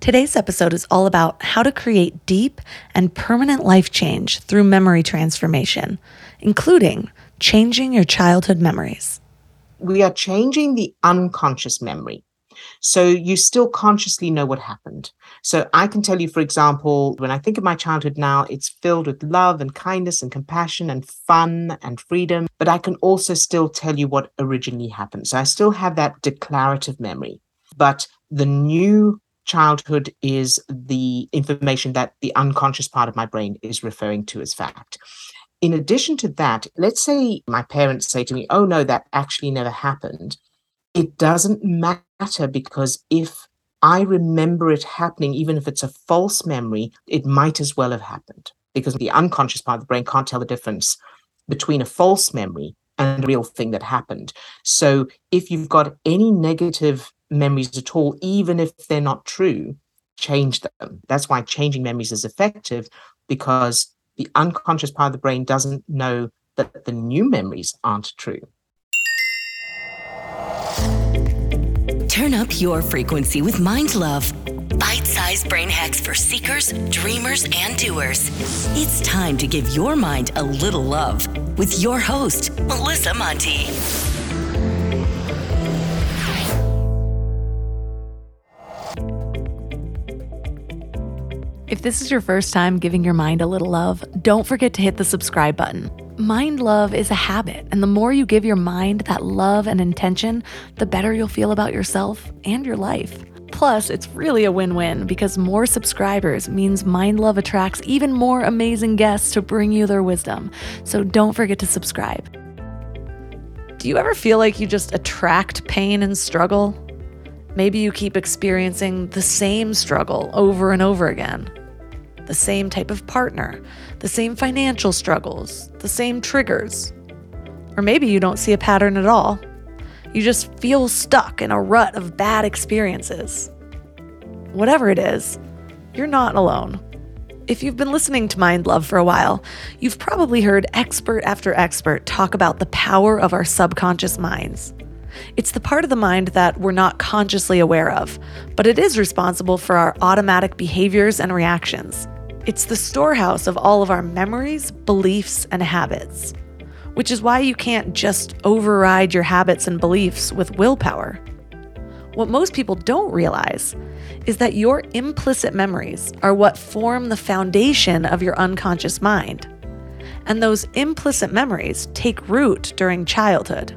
Today's episode is all about how to create deep and permanent life change through memory transformation, including changing your childhood memories. We are changing the unconscious memory. So you still consciously know what happened. So I can tell you, for example, when I think of my childhood now, it's filled with love and kindness and compassion and fun and freedom. But I can also still tell you what originally happened. So I still have that declarative memory. But the new childhood is the information that the unconscious part of my brain is referring to as fact. In addition to that, let's say my parents say to me, Oh, no, that actually never happened. It doesn't matter because if I remember it happening, even if it's a false memory, it might as well have happened because the unconscious part of the brain can't tell the difference between a false memory and a real thing that happened. So if you've got any negative memories at all, even if they're not true, change them. That's why changing memories is effective because the unconscious part of the brain doesn't know that the new memories aren't true. Turn up your frequency with Mind Love. Bite sized brain hacks for seekers, dreamers, and doers. It's time to give your mind a little love with your host, Melissa Monte. If this is your first time giving your mind a little love, don't forget to hit the subscribe button. Mind love is a habit, and the more you give your mind that love and intention, the better you'll feel about yourself and your life. Plus, it's really a win win because more subscribers means Mind Love attracts even more amazing guests to bring you their wisdom. So don't forget to subscribe. Do you ever feel like you just attract pain and struggle? Maybe you keep experiencing the same struggle over and over again the same type of partner, the same financial struggles, the same triggers. Or maybe you don't see a pattern at all. You just feel stuck in a rut of bad experiences. Whatever it is, you're not alone. If you've been listening to Mind Love for a while, you've probably heard expert after expert talk about the power of our subconscious minds. It's the part of the mind that we're not consciously aware of, but it is responsible for our automatic behaviors and reactions. It's the storehouse of all of our memories, beliefs, and habits, which is why you can't just override your habits and beliefs with willpower. What most people don't realize is that your implicit memories are what form the foundation of your unconscious mind. And those implicit memories take root during childhood.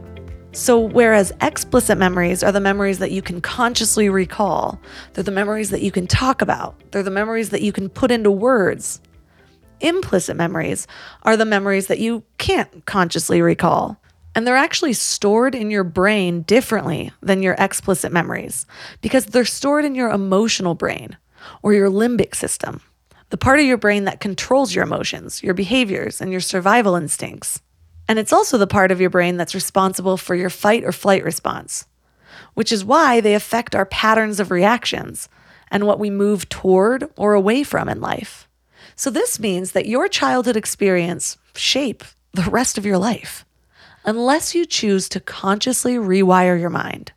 So, whereas explicit memories are the memories that you can consciously recall, they're the memories that you can talk about, they're the memories that you can put into words. Implicit memories are the memories that you can't consciously recall. And they're actually stored in your brain differently than your explicit memories because they're stored in your emotional brain or your limbic system, the part of your brain that controls your emotions, your behaviors, and your survival instincts. And it's also the part of your brain that's responsible for your fight or flight response, which is why they affect our patterns of reactions and what we move toward or away from in life. So, this means that your childhood experience shape the rest of your life, unless you choose to consciously rewire your mind.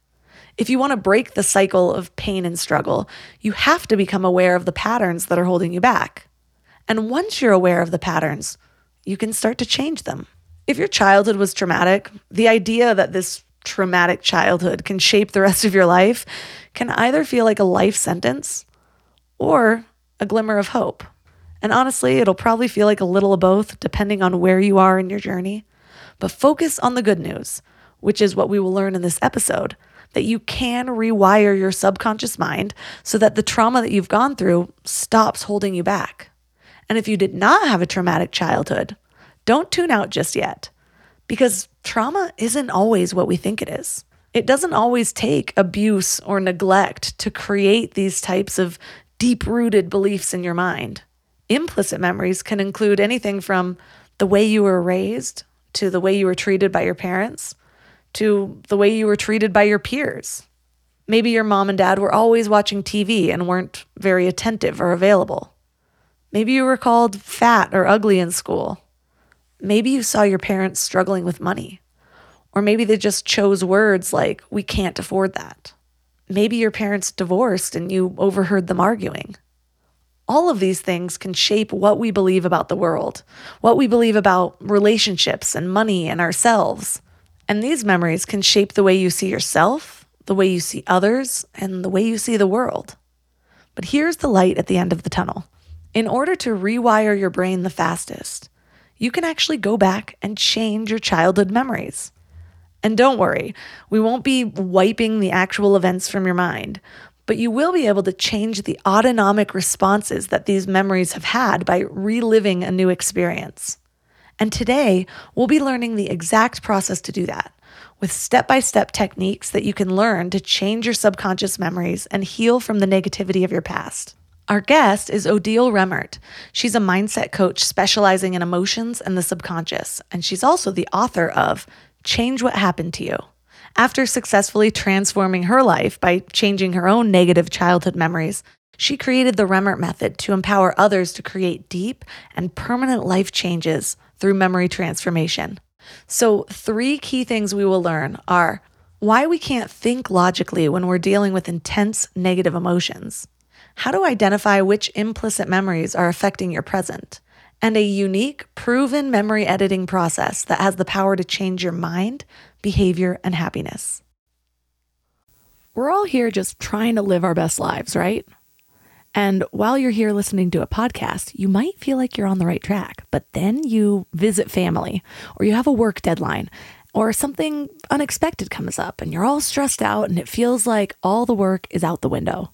If you want to break the cycle of pain and struggle, you have to become aware of the patterns that are holding you back. And once you're aware of the patterns, you can start to change them. If your childhood was traumatic, the idea that this traumatic childhood can shape the rest of your life can either feel like a life sentence or a glimmer of hope. And honestly, it'll probably feel like a little of both depending on where you are in your journey. But focus on the good news, which is what we will learn in this episode that you can rewire your subconscious mind so that the trauma that you've gone through stops holding you back. And if you did not have a traumatic childhood, don't tune out just yet because trauma isn't always what we think it is. It doesn't always take abuse or neglect to create these types of deep rooted beliefs in your mind. Implicit memories can include anything from the way you were raised to the way you were treated by your parents to the way you were treated by your peers. Maybe your mom and dad were always watching TV and weren't very attentive or available. Maybe you were called fat or ugly in school. Maybe you saw your parents struggling with money. Or maybe they just chose words like, we can't afford that. Maybe your parents divorced and you overheard them arguing. All of these things can shape what we believe about the world, what we believe about relationships and money and ourselves. And these memories can shape the way you see yourself, the way you see others, and the way you see the world. But here's the light at the end of the tunnel. In order to rewire your brain the fastest, you can actually go back and change your childhood memories. And don't worry, we won't be wiping the actual events from your mind, but you will be able to change the autonomic responses that these memories have had by reliving a new experience. And today, we'll be learning the exact process to do that with step by step techniques that you can learn to change your subconscious memories and heal from the negativity of your past. Our guest is Odille Remmert. She's a mindset coach specializing in emotions and the subconscious, and she's also the author of Change What Happened to You. After successfully transforming her life by changing her own negative childhood memories, she created the Remert method to empower others to create deep and permanent life changes through memory transformation. So, three key things we will learn are why we can't think logically when we're dealing with intense negative emotions, how to identify which implicit memories are affecting your present, and a unique, proven memory editing process that has the power to change your mind, behavior, and happiness. We're all here just trying to live our best lives, right? And while you're here listening to a podcast, you might feel like you're on the right track, but then you visit family or you have a work deadline or something unexpected comes up and you're all stressed out and it feels like all the work is out the window.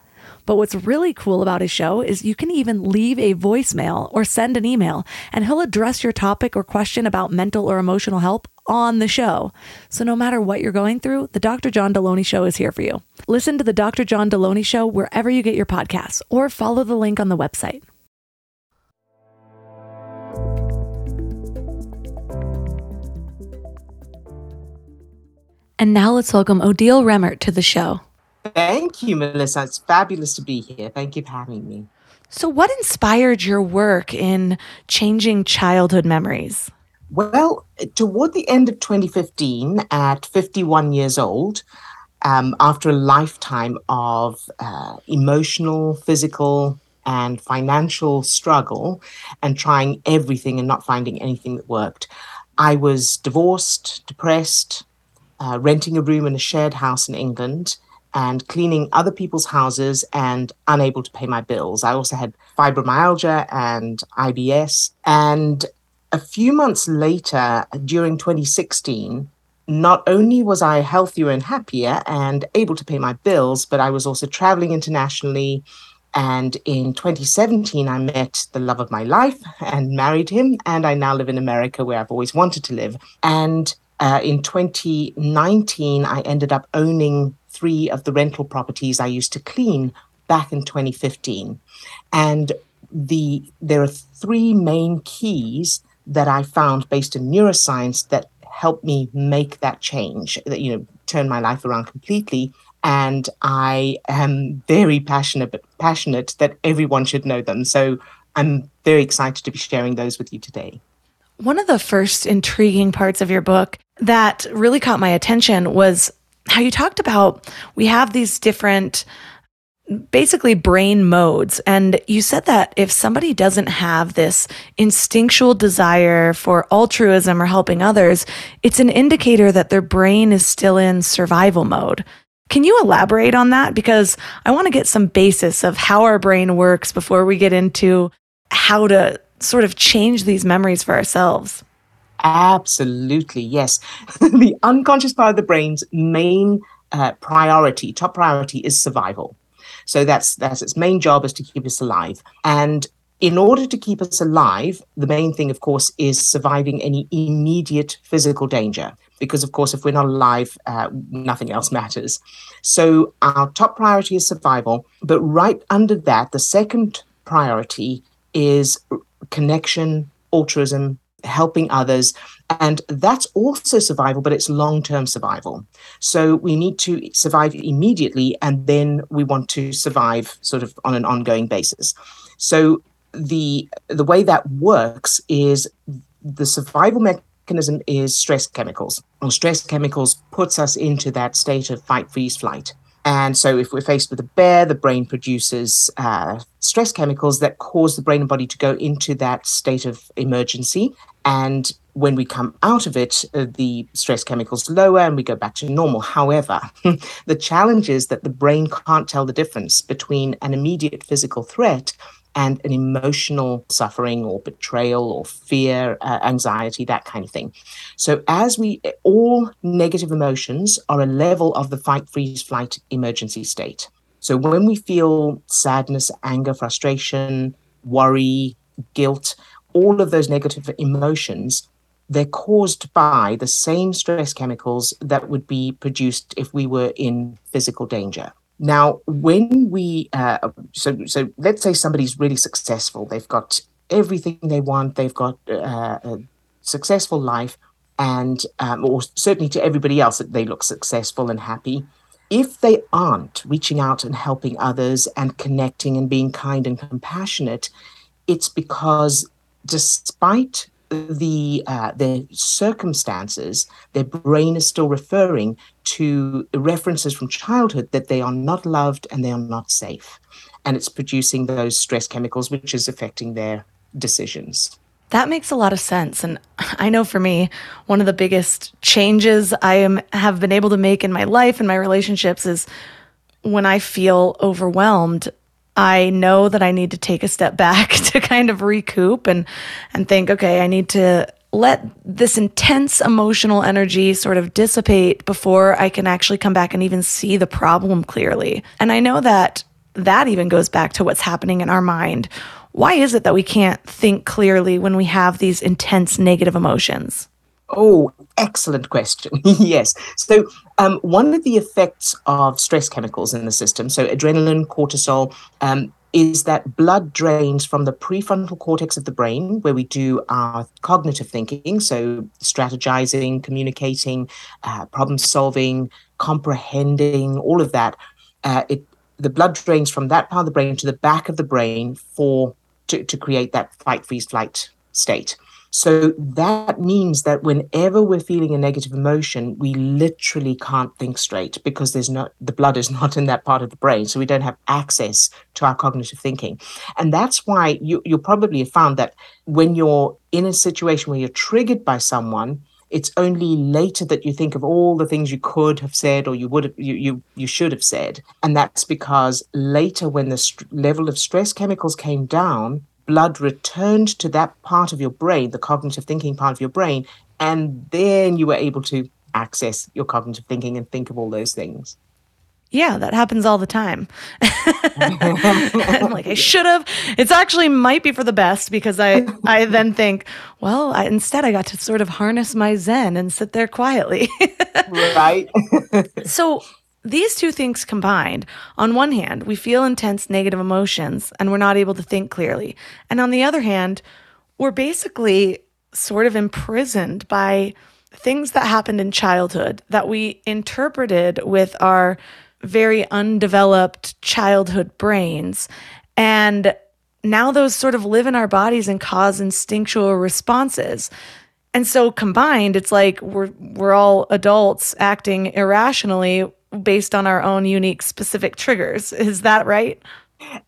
But what's really cool about his show is you can even leave a voicemail or send an email, and he'll address your topic or question about mental or emotional help on the show. So no matter what you're going through, the Dr. John Delony Show is here for you. Listen to the Dr. John Delony Show wherever you get your podcasts, or follow the link on the website. And now let's welcome Odille Remmert to the show. Thank you, Melissa. It's fabulous to be here. Thank you for having me. So, what inspired your work in changing childhood memories? Well, toward the end of 2015, at 51 years old, um, after a lifetime of uh, emotional, physical, and financial struggle and trying everything and not finding anything that worked, I was divorced, depressed, uh, renting a room in a shared house in England, and cleaning other people's houses and unable to pay my bills. I also had fibromyalgia and IBS. And a few months later, during 2016, not only was I healthier and happier and able to pay my bills, but I was also traveling internationally. And in 2017, I met the love of my life and married him. And I now live in America where I've always wanted to live. And uh, in 2019, I ended up owning three of the rental properties I used to clean back in 2015. And the there are three main keys that I found based in neuroscience that helped me make that change, that you know, turn my life around completely. And I am very passionate passionate that everyone should know them. So I'm very excited to be sharing those with you today. One of the first intriguing parts of your book that really caught my attention was how you talked about we have these different basically brain modes. And you said that if somebody doesn't have this instinctual desire for altruism or helping others, it's an indicator that their brain is still in survival mode. Can you elaborate on that? Because I want to get some basis of how our brain works before we get into how to sort of change these memories for ourselves. Absolutely, yes. the unconscious part of the brain's main uh, priority, top priority, is survival. So that's that's its main job is to keep us alive. And in order to keep us alive, the main thing, of course, is surviving any immediate physical danger. Because, of course, if we're not alive, uh, nothing else matters. So, our top priority is survival. But right under that, the second priority is connection, altruism, helping others. And that's also survival, but it's long term survival. So we need to survive immediately, and then we want to survive sort of on an ongoing basis. So the the way that works is the survival mechanism is stress chemicals. Well, stress chemicals puts us into that state of fight, freeze, flight. And so, if we're faced with a bear, the brain produces uh, stress chemicals that cause the brain and body to go into that state of emergency. And when we come out of it, uh, the stress chemicals lower and we go back to normal. However, the challenge is that the brain can't tell the difference between an immediate physical threat and an emotional suffering or betrayal or fear, uh, anxiety, that kind of thing. So, as we all negative emotions are a level of the fight, freeze, flight emergency state. So, when we feel sadness, anger, frustration, worry, guilt, all of those negative emotions, they're caused by the same stress chemicals that would be produced if we were in physical danger. Now, when we uh, so so let's say somebody's really successful, they've got everything they want, they've got uh, a successful life, and um, or certainly to everybody else that they look successful and happy. If they aren't reaching out and helping others and connecting and being kind and compassionate, it's because despite the uh, the circumstances, their brain is still referring to references from childhood that they are not loved and they are not safe, and it's producing those stress chemicals, which is affecting their decisions. That makes a lot of sense. And I know for me, one of the biggest changes I am have been able to make in my life and my relationships is when I feel overwhelmed, I know that I need to take a step back to kind of recoup and and think, okay, I need to let this intense emotional energy sort of dissipate before I can actually come back and even see the problem clearly. And I know that that even goes back to what's happening in our mind. Why is it that we can't think clearly when we have these intense negative emotions? Oh, excellent question. yes. So, um, one of the effects of stress chemicals in the system, so adrenaline, cortisol, um, is that blood drains from the prefrontal cortex of the brain, where we do our cognitive thinking, so strategizing, communicating, uh, problem solving, comprehending, all of that. Uh, it the blood drains from that part of the brain to the back of the brain for to, to create that fight, freeze, flight state. So that means that whenever we're feeling a negative emotion, we literally can't think straight because there's not the blood is not in that part of the brain. So we don't have access to our cognitive thinking. And that's why you, you probably have found that when you're in a situation where you're triggered by someone, it's only later that you think of all the things you could have said or you would have, you, you you should have said and that's because later when the st- level of stress chemicals came down blood returned to that part of your brain, the cognitive thinking part of your brain, and then you were able to access your cognitive thinking and think of all those things. Yeah, that happens all the time. I'm like, I should have. It's actually might be for the best because I, I then think, well, I, instead I got to sort of harness my Zen and sit there quietly. right. so these two things combined, on one hand, we feel intense negative emotions and we're not able to think clearly. And on the other hand, we're basically sort of imprisoned by things that happened in childhood that we interpreted with our very undeveloped childhood brains. And now those sort of live in our bodies and cause instinctual responses. And so combined, it's like we're we're all adults acting irrationally based on our own unique specific triggers. Is that right?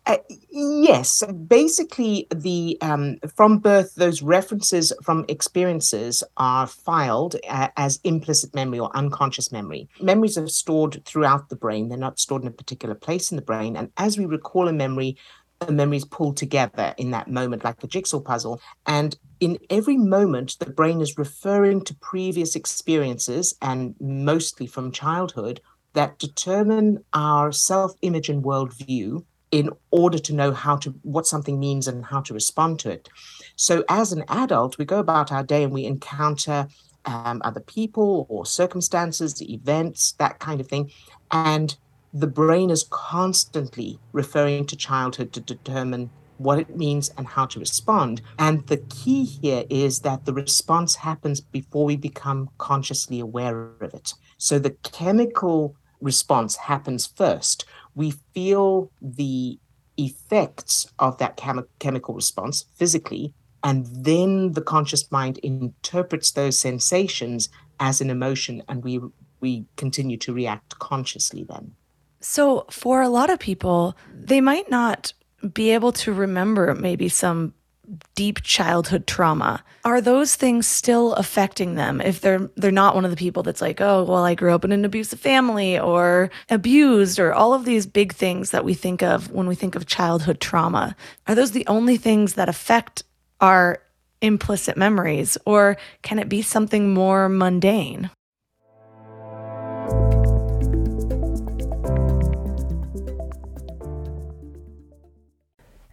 Uh, yes, basically, the um, from birth, those references from experiences are filed uh, as implicit memory or unconscious memory. Memories are stored throughout the brain; they're not stored in a particular place in the brain. And as we recall a memory, the memories pulled together in that moment, like a jigsaw puzzle. And in every moment, the brain is referring to previous experiences and mostly from childhood that determine our self image and worldview in order to know how to what something means and how to respond to it. So as an adult, we go about our day and we encounter um, other people or circumstances, events, that kind of thing, and the brain is constantly referring to childhood to determine what it means and how to respond. And the key here is that the response happens before we become consciously aware of it. So the chemical response happens first. We feel the effects of that chem- chemical response physically, and then the conscious mind interprets those sensations as an emotion, and we we continue to react consciously then. So, for a lot of people, they might not be able to remember maybe some deep childhood trauma are those things still affecting them? If they're they're not one of the people that's like oh well I grew up in an abusive family or abused or all of these big things that we think of when we think of childhood trauma. Are those the only things that affect our implicit memories or can it be something more mundane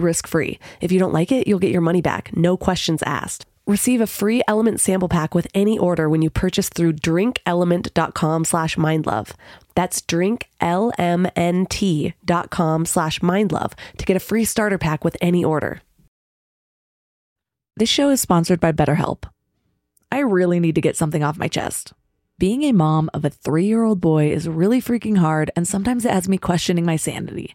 risk free. If you don't like it, you'll get your money back, no questions asked. Receive a free Element sample pack with any order when you purchase through drinkelement.com slash mindlove. That's drinklmnt.com slash mindlove to get a free starter pack with any order. This show is sponsored by BetterHelp. I really need to get something off my chest. Being a mom of a three year old boy is really freaking hard, and sometimes it has me questioning my sanity.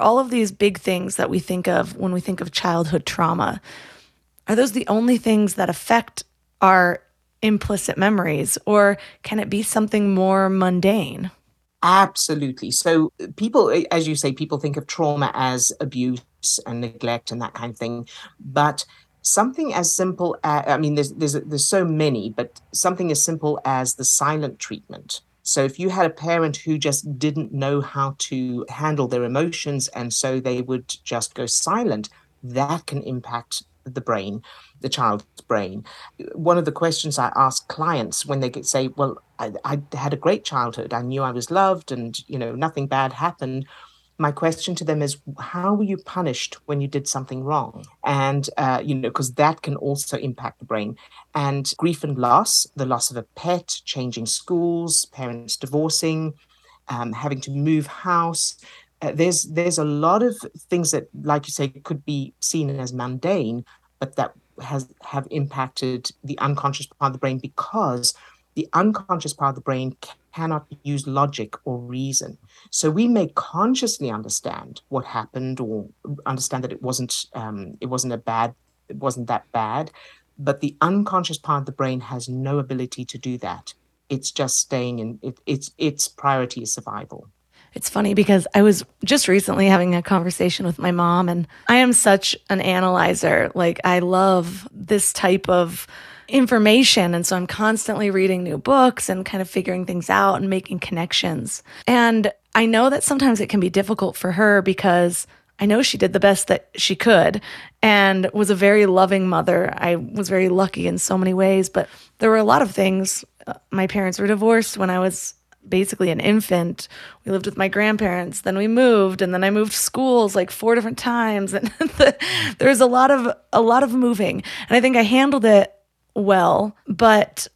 All of these big things that we think of when we think of childhood trauma, are those the only things that affect our implicit memories, or can it be something more mundane? Absolutely. So, people, as you say, people think of trauma as abuse and neglect and that kind of thing. But something as simple as, I mean, there's, there's, there's so many, but something as simple as the silent treatment so if you had a parent who just didn't know how to handle their emotions and so they would just go silent, that can impact the brain, the child's brain. One of the questions I ask clients when they say, "Well, I, I had a great childhood. I knew I was loved, and you know nothing bad happened." My question to them is how were you punished when you did something wrong? And uh, you know because that can also impact the brain. And grief and loss the loss of a pet changing schools parents divorcing um, having to move house uh, there's there's a lot of things that like you say could be seen as mundane but that has have impacted the unconscious part of the brain because the unconscious part of the brain cannot use logic or reason. So we may consciously understand what happened or understand that it wasn't um, it wasn't a bad it wasn't that bad, but the unconscious part of the brain has no ability to do that. It's just staying in it, its its priority is survival. It's funny because I was just recently having a conversation with my mom, and I am such an analyzer. Like, I love this type of information. And so I'm constantly reading new books and kind of figuring things out and making connections. And I know that sometimes it can be difficult for her because I know she did the best that she could and was a very loving mother. I was very lucky in so many ways, but there were a lot of things. Uh, my parents were divorced when I was basically an infant. We lived with my grandparents, then we moved, and then I moved schools like four different times, and the, there was a lot of a lot of moving. And I think I handled it well, but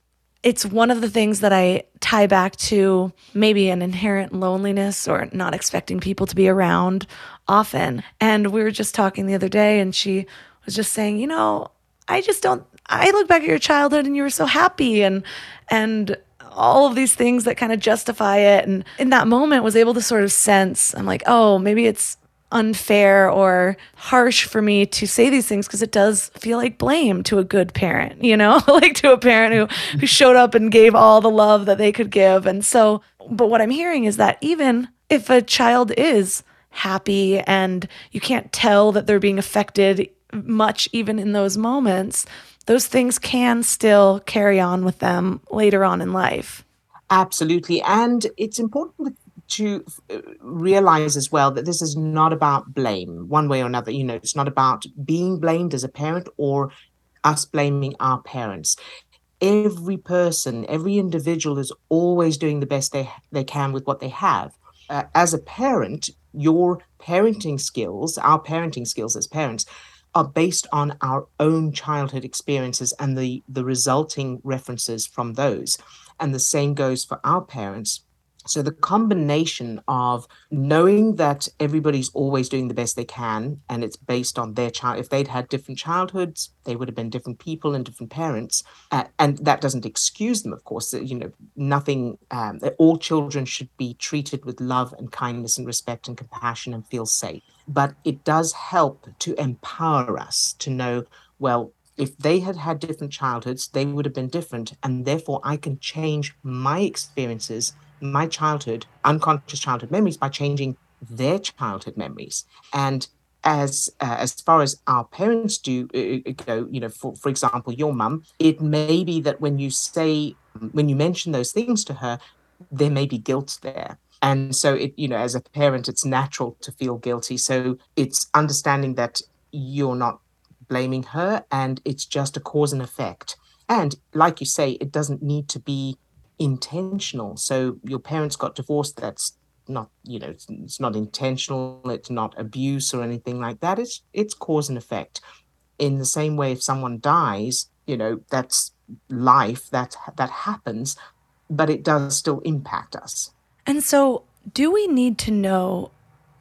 it's one of the things that I tie back to maybe an inherent loneliness or not expecting people to be around often. And we were just talking the other day, and she was just saying, you know, I just don't. I look back at your childhood, and you were so happy, and and all of these things that kind of justify it. And in that moment, was able to sort of sense. I'm like, oh, maybe it's unfair or harsh for me to say these things because it does feel like blame to a good parent, you know, like to a parent who who showed up and gave all the love that they could give. And so, but what I'm hearing is that even if a child is happy and you can't tell that they're being affected much even in those moments, those things can still carry on with them later on in life. Absolutely. And it's important to uh, realize as well that this is not about blame one way or another. You know it's not about being blamed as a parent or us blaming our parents. Every person every individual is always doing the best they they can with what they have. Uh, as a parent your parenting skills our parenting skills as parents are based on our own childhood experiences and the the resulting references from those. And the same goes for our parents so the combination of knowing that everybody's always doing the best they can, and it's based on their child. If they'd had different childhoods, they would have been different people and different parents, uh, and that doesn't excuse them, of course. You know, nothing. Um, all children should be treated with love and kindness and respect and compassion and feel safe. But it does help to empower us to know, well, if they had had different childhoods, they would have been different, and therefore I can change my experiences my childhood, unconscious childhood memories by changing their childhood memories. And as uh, as far as our parents do uh, uh, go, you know, for for example, your mum, it may be that when you say when you mention those things to her, there may be guilt there. And so it, you know, as a parent, it's natural to feel guilty. So it's understanding that you're not blaming her and it's just a cause and effect. And like you say, it doesn't need to be intentional. So your parents got divorced. That's not, you know, it's, it's not intentional. It's not abuse or anything like that. It's it's cause and effect. In the same way, if someone dies, you know, that's life. That that happens, but it does still impact us. And so, do we need to know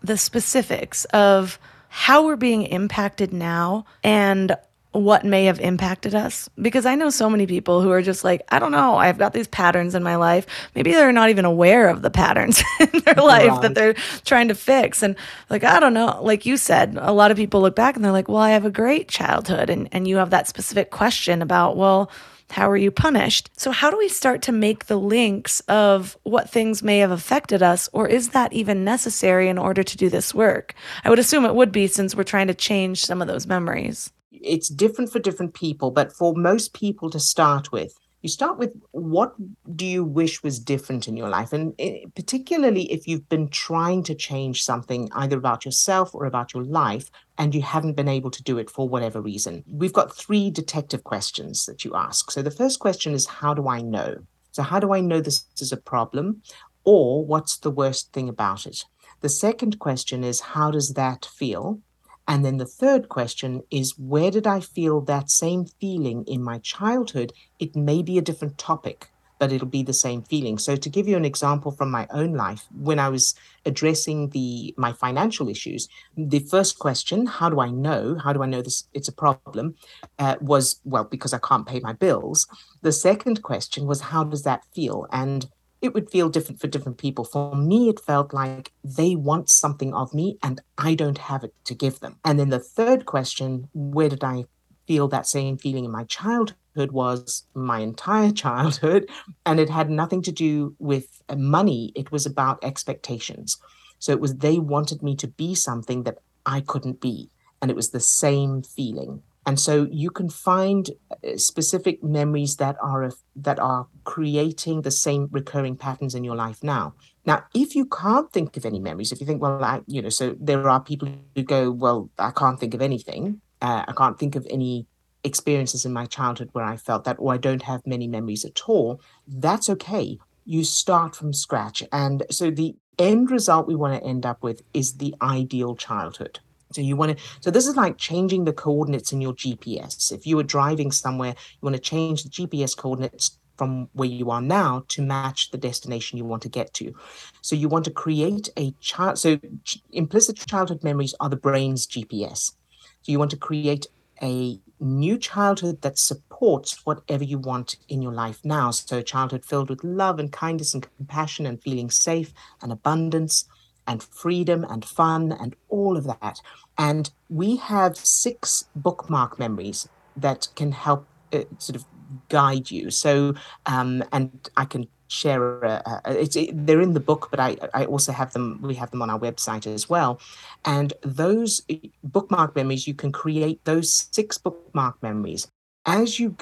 the specifics of how we're being impacted now and what may have impacted us because I know so many people who are just like, I don't know, I've got these patterns in my life. Maybe they're not even aware of the patterns in their life right. that they're trying to fix. And like, I don't know, like you said, a lot of people look back and they're like, well, I have a great childhood. And, and you have that specific question about, well, how are you punished? So, how do we start to make the links of what things may have affected us, or is that even necessary in order to do this work? I would assume it would be since we're trying to change some of those memories it's different for different people, but for most people to start with, you start with what do you wish was different in your life? And eh, particularly if you've been trying to change something either about yourself or about your life, and you haven't been able to do it for whatever reason. We've got three detective questions that you ask. So the first question is, How do I know? So, how do I know this is a problem? Or what's the worst thing about it? The second question is, How does that feel? And then the third question is where did I feel that same feeling in my childhood? It may be a different topic, but it'll be the same feeling. So to give you an example from my own life, when I was addressing the my financial issues, the first question, how do I know? How do I know this it's a problem? Uh, was well because I can't pay my bills. The second question was how does that feel? And it would feel different for different people. For me, it felt like they want something of me and I don't have it to give them. And then the third question, where did I feel that same feeling in my childhood was my entire childhood and it had nothing to do with money it was about expectations so it was they wanted me to be something that i couldn't be and it was the same feeling and so you can find uh, specific memories that are that are creating the same recurring patterns in your life now. Now if you can't think of any memories if you think well I, you know so there are people who go well i can't think of anything. Uh, i can't think of any experiences in my childhood where i felt that or i don't have many memories at all that's okay. You start from scratch. And so the end result we want to end up with is the ideal childhood so you want to, so this is like changing the coordinates in your GPS. If you were driving somewhere, you want to change the GPS coordinates from where you are now to match the destination you want to get to. So you want to create a child. So ch- implicit childhood memories are the brain's GPS. So you want to create a new childhood that supports whatever you want in your life now. So a childhood filled with love and kindness and compassion and feeling safe and abundance and freedom and fun and all of that. And we have six bookmark memories that can help uh, sort of guide you. So, um, and I can share it, they're in the book but I, I also have them we have them on our website as well and those uh, bookmark memories you can create those six bookmark memories as you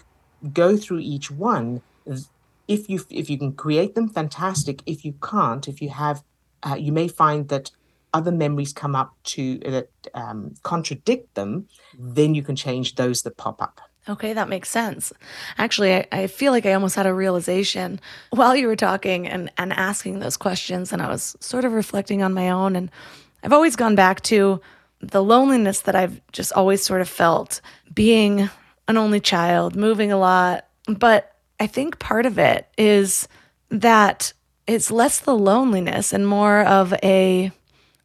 go through each one if you if you can create them fantastic if you can't if you have uh, you may find that other memories come up to that um, contradict them, then you can change those that pop up. Okay, that makes sense. Actually, I, I, feel like I almost had a realization while you were talking and, and asking those questions, and I was sort of reflecting on my own. And I've always gone back to the loneliness that I've just always sort of felt being an only child, moving a lot. But I think part of it is that it's less the loneliness and more of a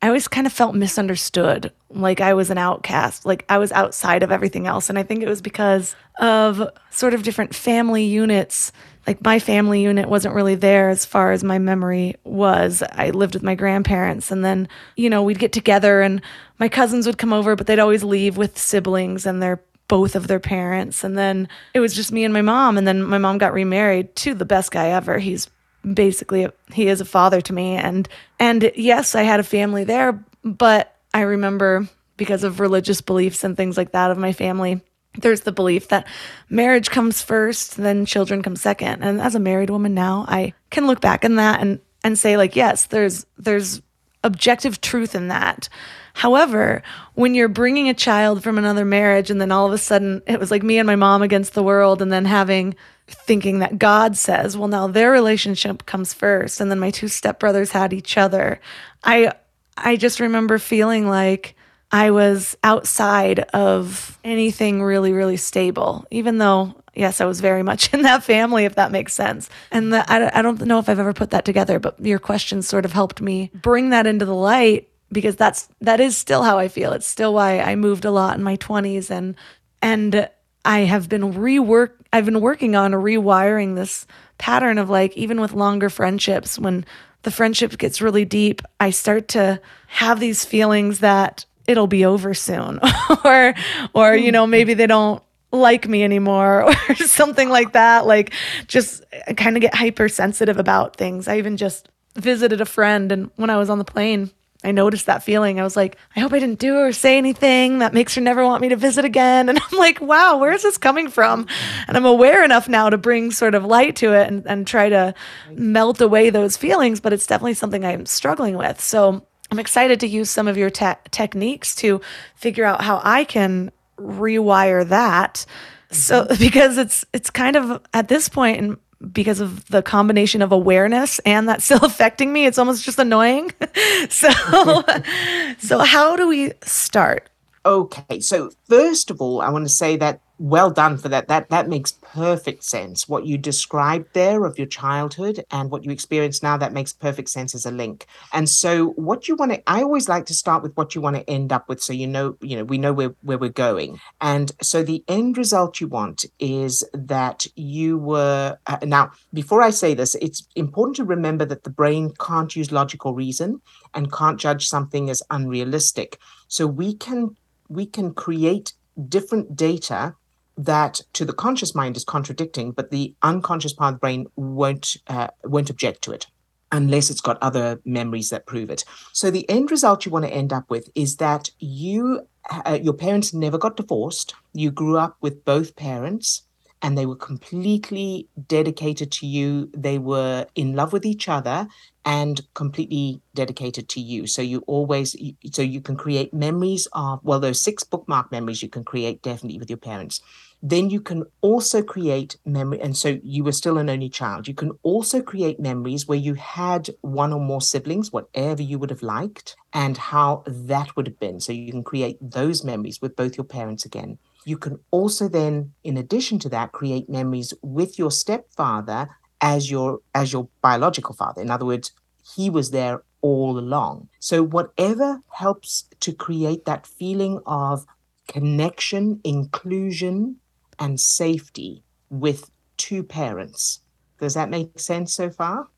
I always kind of felt misunderstood, like I was an outcast, like I was outside of everything else. And I think it was because of sort of different family units. Like my family unit wasn't really there as far as my memory was. I lived with my grandparents, and then, you know, we'd get together and my cousins would come over, but they'd always leave with siblings and their both of their parents. And then it was just me and my mom. And then my mom got remarried to the best guy ever. He's basically he is a father to me and and yes i had a family there but i remember because of religious beliefs and things like that of my family there's the belief that marriage comes first then children come second. And as a married woman now i can look back in that and and say like yes there's there's objective truth in that. However when you're bringing a child from another marriage and then all of a sudden it was like me and my mom against the world and then having thinking that God says, well, now their relationship comes first, and then my two stepbrothers had each other. I I just remember feeling like I was outside of anything really, really stable, even though, yes, I was very much in that family, if that makes sense. And the, I, I don't know if I've ever put that together, but your questions sort of helped me bring that into the light because that's that is still how I feel. It's still why I moved a lot in my 20s and and I have been rework I've been working on rewiring this pattern of like even with longer friendships when the friendship gets really deep, I start to have these feelings that it'll be over soon or or you know maybe they don't like me anymore or something like that like just kind of get hypersensitive about things. I even just visited a friend and when I was on the plane I noticed that feeling. I was like, I hope I didn't do or say anything that makes her never want me to visit again. And I'm like, wow, where is this coming from? And I'm aware enough now to bring sort of light to it and, and try to melt away those feelings. But it's definitely something I'm struggling with. So I'm excited to use some of your te- techniques to figure out how I can rewire that. So mm-hmm. because it's it's kind of at this point in because of the combination of awareness and that's still affecting me. It's almost just annoying. So so how do we start? Okay so first of all i want to say that well done for that. That that makes perfect sense. What you described there of your childhood and what you experience now that makes perfect sense as a link. And so what you want to i always like to start with what you want to end up with so you know you know we know where, where we're going. And so the end result you want is that you were uh, now before i say this it's important to remember that the brain can't use logical reason and can't judge something as unrealistic. So we can we can create different data that to the conscious mind is contradicting, but the unconscious part of the brain won't uh, won't object to it unless it's got other memories that prove it. So the end result you want to end up with is that you uh, your parents never got divorced. You grew up with both parents and they were completely dedicated to you. They were in love with each other and completely dedicated to you. So you always, so you can create memories of, well, those six bookmark memories you can create definitely with your parents. Then you can also create memory. And so you were still an only child. You can also create memories where you had one or more siblings, whatever you would have liked, and how that would have been. So you can create those memories with both your parents again. You can also then, in addition to that, create memories with your stepfather as your as your biological father. In other words, he was there all along. So whatever helps to create that feeling of connection, inclusion, and safety with two parents. Does that make sense so far?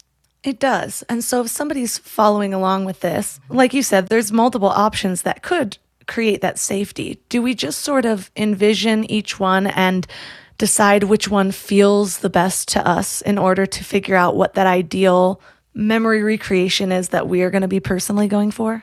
It does. And so if somebody's following along with this, like you said, there's multiple options that could create that safety? Do we just sort of envision each one and decide which one feels the best to us in order to figure out what that ideal memory recreation is that we are going to be personally going for?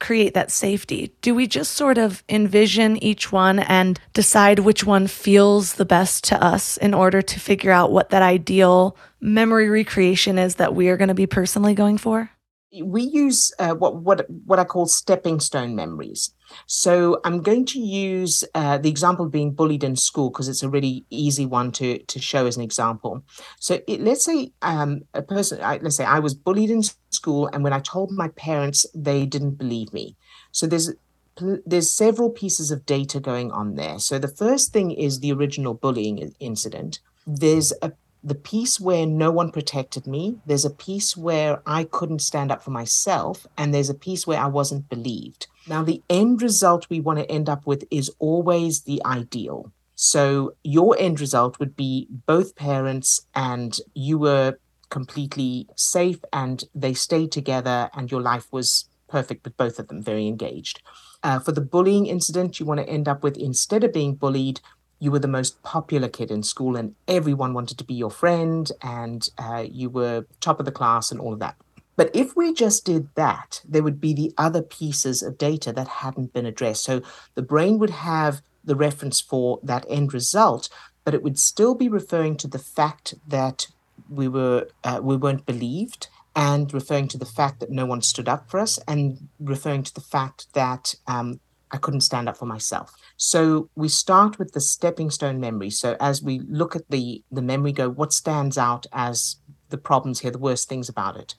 create that safety? Do we just sort of envision each one and decide which one feels the best to us in order to figure out what that ideal memory recreation is that we are going to be personally going for? We use uh, what what what I call stepping stone memories. So I'm going to use uh, the example of being bullied in school because it's a really easy one to to show as an example. So it, let's say um, a person, I, let's say I was bullied in school, and when I told my parents, they didn't believe me. So there's there's several pieces of data going on there. So the first thing is the original bullying incident. There's a the piece where no one protected me, there's a piece where I couldn't stand up for myself, and there's a piece where I wasn't believed. Now, the end result we want to end up with is always the ideal. So, your end result would be both parents, and you were completely safe, and they stayed together, and your life was perfect with both of them, very engaged. Uh, for the bullying incident, you want to end up with instead of being bullied, you were the most popular kid in school and everyone wanted to be your friend and uh, you were top of the class and all of that. But if we just did that, there would be the other pieces of data that hadn't been addressed. So the brain would have the reference for that end result, but it would still be referring to the fact that we were uh, we weren't believed and referring to the fact that no one stood up for us and referring to the fact that um, I couldn't stand up for myself. So we start with the stepping stone memory. So as we look at the the memory, go what stands out as the problems here, the worst things about it.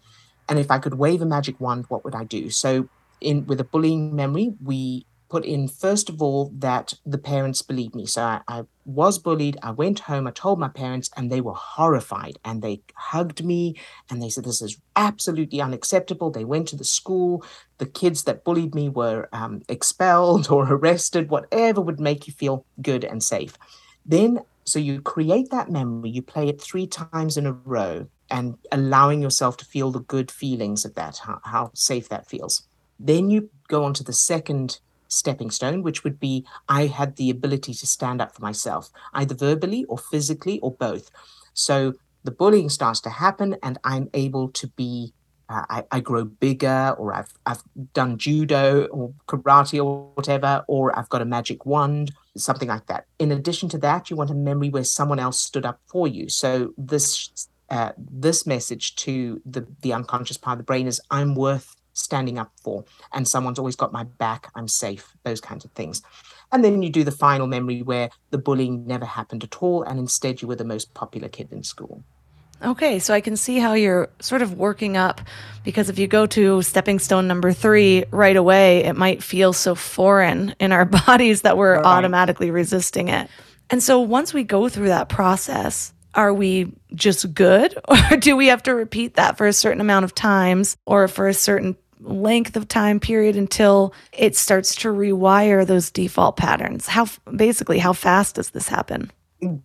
And if I could wave a magic wand, what would I do? So in with a bullying memory, we put in first of all that the parents believed me. So I, I, was bullied. I went home. I told my parents, and they were horrified. And they hugged me, and they said, "This is absolutely unacceptable." They went to the school. The kids that bullied me were um, expelled or arrested. Whatever would make you feel good and safe. Then, so you create that memory. You play it three times in a row, and allowing yourself to feel the good feelings of that, how, how safe that feels. Then you go on to the second stepping stone, which would be I had the ability to stand up for myself, either verbally or physically or both. So the bullying starts to happen, and I'm able to be. Uh, I, I, grow bigger, or I've I've done judo or karate or whatever, or I've got a magic wand, something like that. In addition to that, you want a memory where someone else stood up for you. So this uh, this message to the the unconscious part of the brain is I'm worth standing up for and someone's always got my back i'm safe those kinds of things and then you do the final memory where the bullying never happened at all and instead you were the most popular kid in school Okay, so I can see how you're sort of working up because if you go to stepping stone number three right away, it might feel so foreign in our bodies that we're right. automatically resisting it. And so once we go through that process, are we just good or do we have to repeat that for a certain amount of times or for a certain length of time period until it starts to rewire those default patterns? How basically how fast does this happen?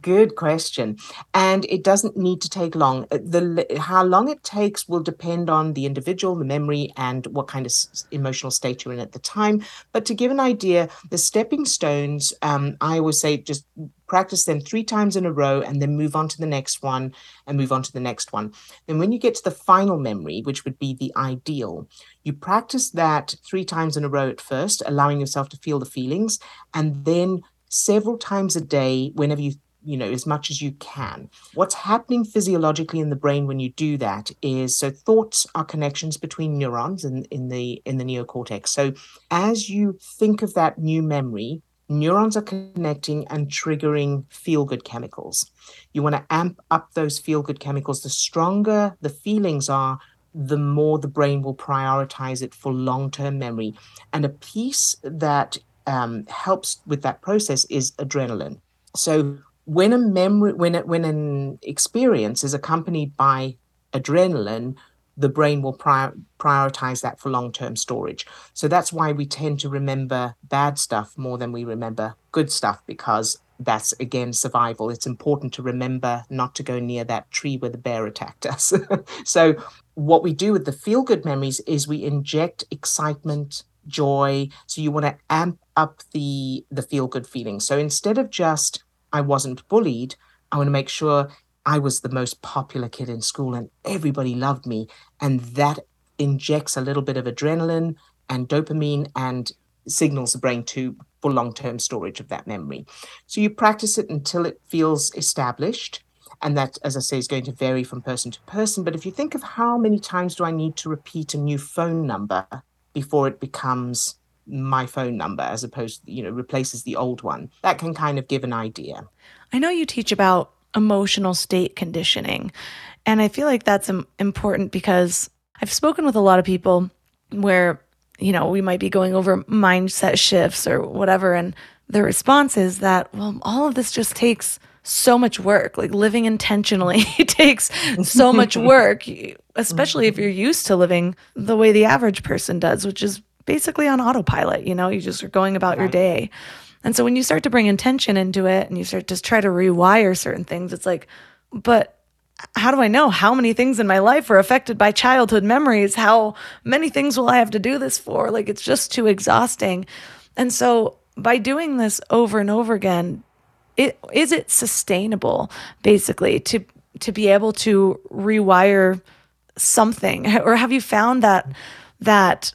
Good question. And it doesn't need to take long. Uh, the how long it takes will depend on the individual, the memory, and what kind of emotional state you're in at the time. But to give an idea, the stepping stones, um, I always say just practice them three times in a row and then move on to the next one and move on to the next one. Then when you get to the final memory, which would be the ideal, you practice that three times in a row at first, allowing yourself to feel the feelings, and then several times a day whenever you you know as much as you can what's happening physiologically in the brain when you do that is so thoughts are connections between neurons in, in the in the neocortex so as you think of that new memory neurons are connecting and triggering feel good chemicals. You want to amp up those feel good chemicals. The stronger the feelings are the more the brain will prioritize it for long term memory. And a piece that um, helps with that process is adrenaline. So when a memory, when it, when an experience is accompanied by adrenaline, the brain will prior, prioritize that for long-term storage. So that's why we tend to remember bad stuff more than we remember good stuff because that's again survival. It's important to remember not to go near that tree where the bear attacked us. so what we do with the feel good memories is we inject excitement, joy. So you want to amp up the the feel good feeling. So instead of just I wasn't bullied, I want to make sure I was the most popular kid in school and everybody loved me, and that injects a little bit of adrenaline and dopamine and signals the brain to for long-term storage of that memory. So you practice it until it feels established. And that, as I say, is going to vary from person to person. But if you think of how many times do I need to repeat a new phone number before it becomes my phone number as opposed to, you know, replaces the old one, that can kind of give an idea. I know you teach about emotional state conditioning. And I feel like that's important because I've spoken with a lot of people where you know, we might be going over mindset shifts or whatever. And the response is that, well, all of this just takes so much work. Like living intentionally takes so much work, especially if mm-hmm. you're used to living the way the average person does, which is basically on autopilot. You know, you just are going about right. your day. And so when you start to bring intention into it and you start to try to rewire certain things, it's like, but how do I know how many things in my life are affected by childhood memories? How many things will I have to do this for? Like, it's just too exhausting. And so, by doing this over and over again, it, is it sustainable, basically, to to be able to rewire something, or have you found that that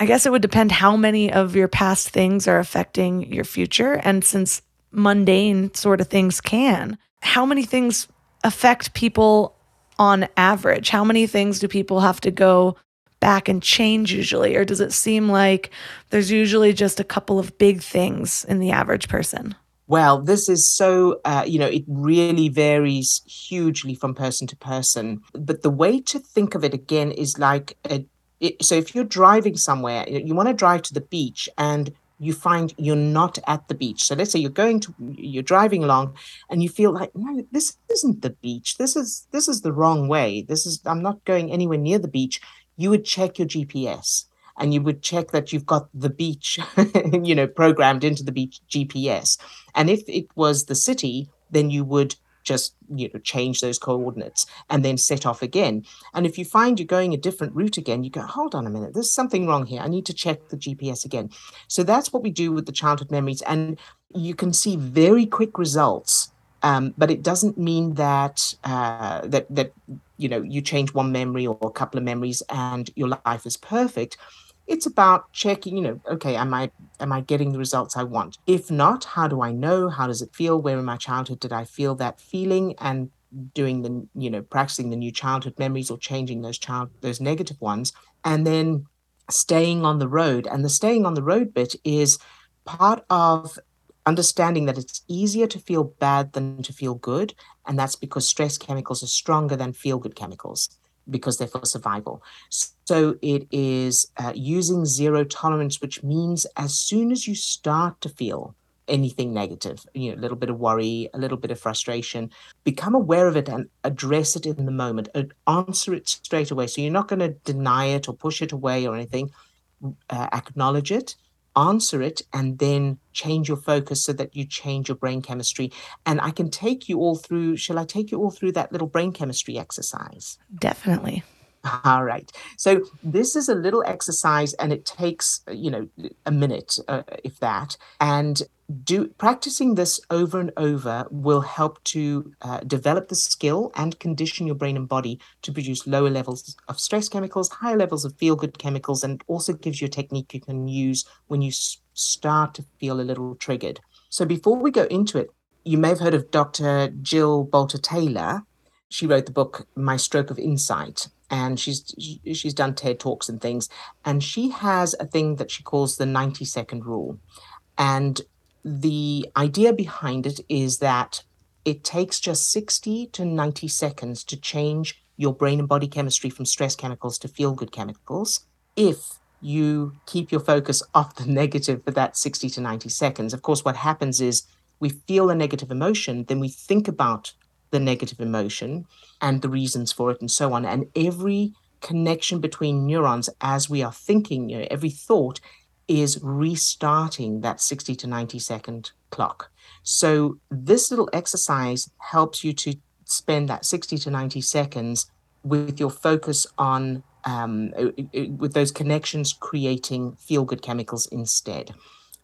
I guess it would depend how many of your past things are affecting your future, and since mundane sort of things can, how many things affect people on average? How many things do people have to go back and change usually? Or does it seem like there's usually just a couple of big things in the average person? Well, this is so, uh, you know, it really varies hugely from person to person. But the way to think of it again is like, a, it, so if you're driving somewhere, you want to drive to the beach and you find you're not at the beach. So let's say you're going to you're driving along and you feel like no this isn't the beach. This is this is the wrong way. This is I'm not going anywhere near the beach. You would check your GPS and you would check that you've got the beach you know programmed into the beach GPS. And if it was the city then you would just you know change those coordinates and then set off again. And if you find you're going a different route again you go hold on a minute there's something wrong here. I need to check the gps again. So that's what we do with the childhood memories. And you can see very quick results um, but it doesn't mean that uh, that that you know you change one memory or a couple of memories and your life is perfect it's about checking you know okay am i am i getting the results i want? If not how do i know? How does it feel? Where in my childhood did i feel that feeling? And doing the you know practicing the new childhood memories or changing those child those negative ones and then staying on the road. And the staying on the road bit is part of understanding that it's easier to feel bad than to feel good. And that's because stress chemicals are stronger than feel good chemicals because they're for survival. So it is uh, using zero tolerance, which means as soon as you start to feel anything negative, you know, a little bit of worry, a little bit of frustration, become aware of it and address it in the moment. Answer it straight away. So you're not going to deny it or push it away or anything. Uh, acknowledge it answer it and then change your focus so that you change your brain chemistry. And I can take you all through, shall I take you all through that little brain chemistry exercise? Definitely. All right. So this is a little exercise and it takes, you know, a minute, uh, if that. And do practicing this over and over will help to uh, develop the skill and condition your brain and body to produce lower levels of stress chemicals, higher levels of feel good chemicals, and also gives you a technique you can use when you s- start to feel a little triggered. So before we go into it, you may have heard of Dr. Jill Bolte Taylor. She wrote the book My Stroke of Insight, and she's she's done TED talks and things. And she has a thing that she calls the 90 second rule. And the idea behind it is that it takes just 60 to 90 seconds to change your brain and body chemistry from stress chemicals to feel good chemicals if you keep your focus off the negative for that 60 to 90 seconds. Of course, what happens is we feel a negative emotion, then we think about the negative emotion and the reasons for it and so on. And every connection between neurons as we are thinking, you know, every thought is restarting that 60 to 90 second clock. So this little exercise helps you to spend that 60 to 90 seconds with your focus on um, uh, uh, with those connections creating feel good chemicals instead.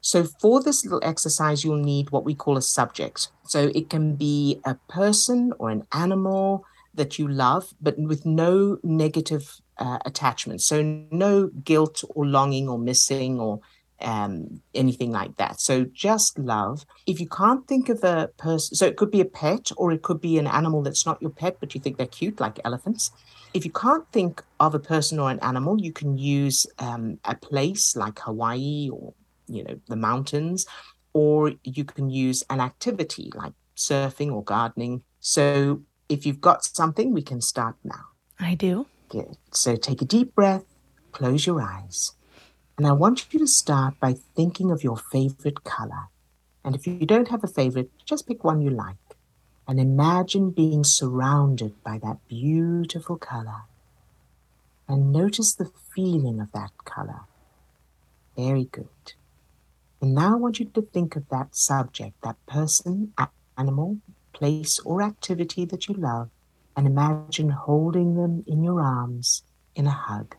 So for this little exercise, you'll need what we call a subject. So it can be a person or an animal that you love, but with no negative uh, attachment. So no guilt or longing or missing or um, anything like that. So just love. If you can't think of a person, so it could be a pet or it could be an animal that's not your pet, but you think they're cute, like elephants. If you can't think of a person or an animal, you can use um, a place like Hawaii or you know the mountains, or you can use an activity like surfing or gardening. So if you've got something, we can start now. I do. Good. So take a deep breath, close your eyes. And I want you to start by thinking of your favorite color. And if you don't have a favorite, just pick one you like. And imagine being surrounded by that beautiful color. And notice the feeling of that color. Very good. And now I want you to think of that subject, that person, animal, place, or activity that you love, and imagine holding them in your arms in a hug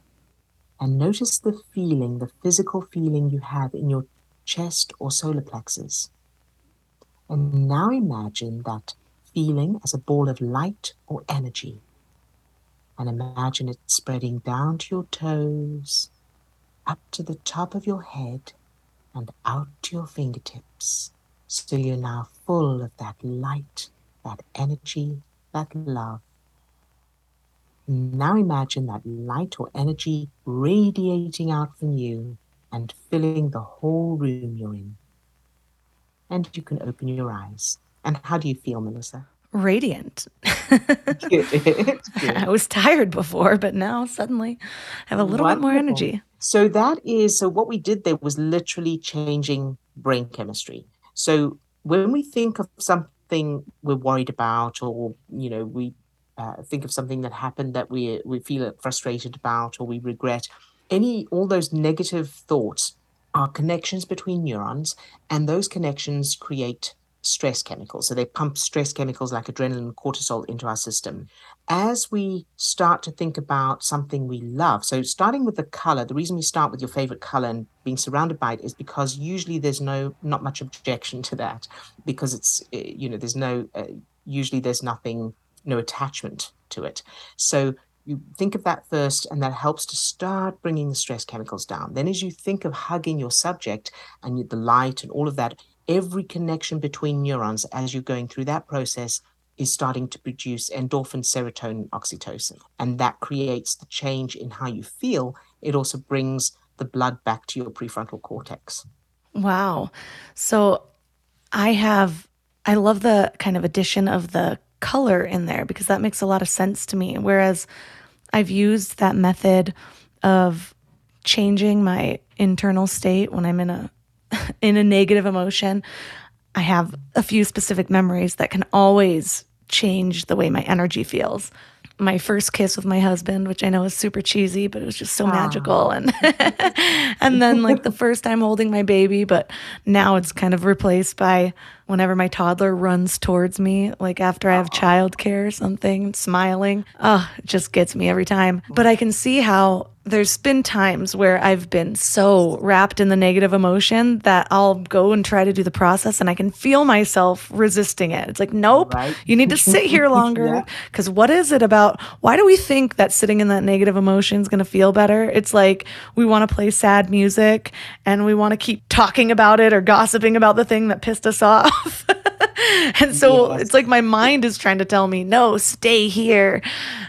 and notice the feeling, the physical feeling you have in your chest or solar plexus. And now imagine that feeling as a ball of light or energy. And imagine it spreading down to your toes, up to the top of your head, and out to your fingertips. So you're now full of that light, that energy, that love. Now imagine that light or energy radiating out from you and filling the whole room you're in. And you can open your eyes. And how do you feel, Melissa? Radiant. I was tired before, but now suddenly I have a little Wonderful. bit more energy. So that is so what we did there was literally changing brain chemistry. So when we think of something we're worried about or you know we uh, think of something that happened that we we feel frustrated about or we regret any all those negative thoughts are connections between neurons and those connections create stress chemicals so they pump stress chemicals like adrenaline and cortisol into our system as we start to think about something we love so starting with the color the reason we start with your favorite color and being surrounded by it is because usually there's no not much objection to that because it's eh, you know there's no uh, usually there's nothing no attachment to it. So you think of that first, and that helps to start bringing the stress chemicals down. Then, as you think of hugging your subject and the light and all of that, every connection between neurons as you're going through that process is starting to produce endorphin, serotonin, oxytocin. And that creates the change in how you feel. It also brings the blood back to your prefrontal cortex. Wow. So I have, I love the kind of addition of the color in there because that makes a lot of sense to me. Whereas I've used that method of changing my internal state when I'm in a in a negative emotion. I have a few specific memories that can always change the way my energy feels my first kiss with my husband, which I know is super cheesy, but it was just so Aww. magical. And and then like the first time holding my baby, but now it's kind of replaced by whenever my toddler runs towards me, like after I have childcare or something, smiling. Oh, it just gets me every time. But I can see how there's been times where I've been so wrapped in the negative emotion that I'll go and try to do the process and I can feel myself resisting it. It's like, nope, right. you need to sit here longer. Because yeah. what is it about? Why do we think that sitting in that negative emotion is going to feel better? It's like we want to play sad music and we want to keep talking about it or gossiping about the thing that pissed us off. and so yes. it's like my mind is trying to tell me no stay here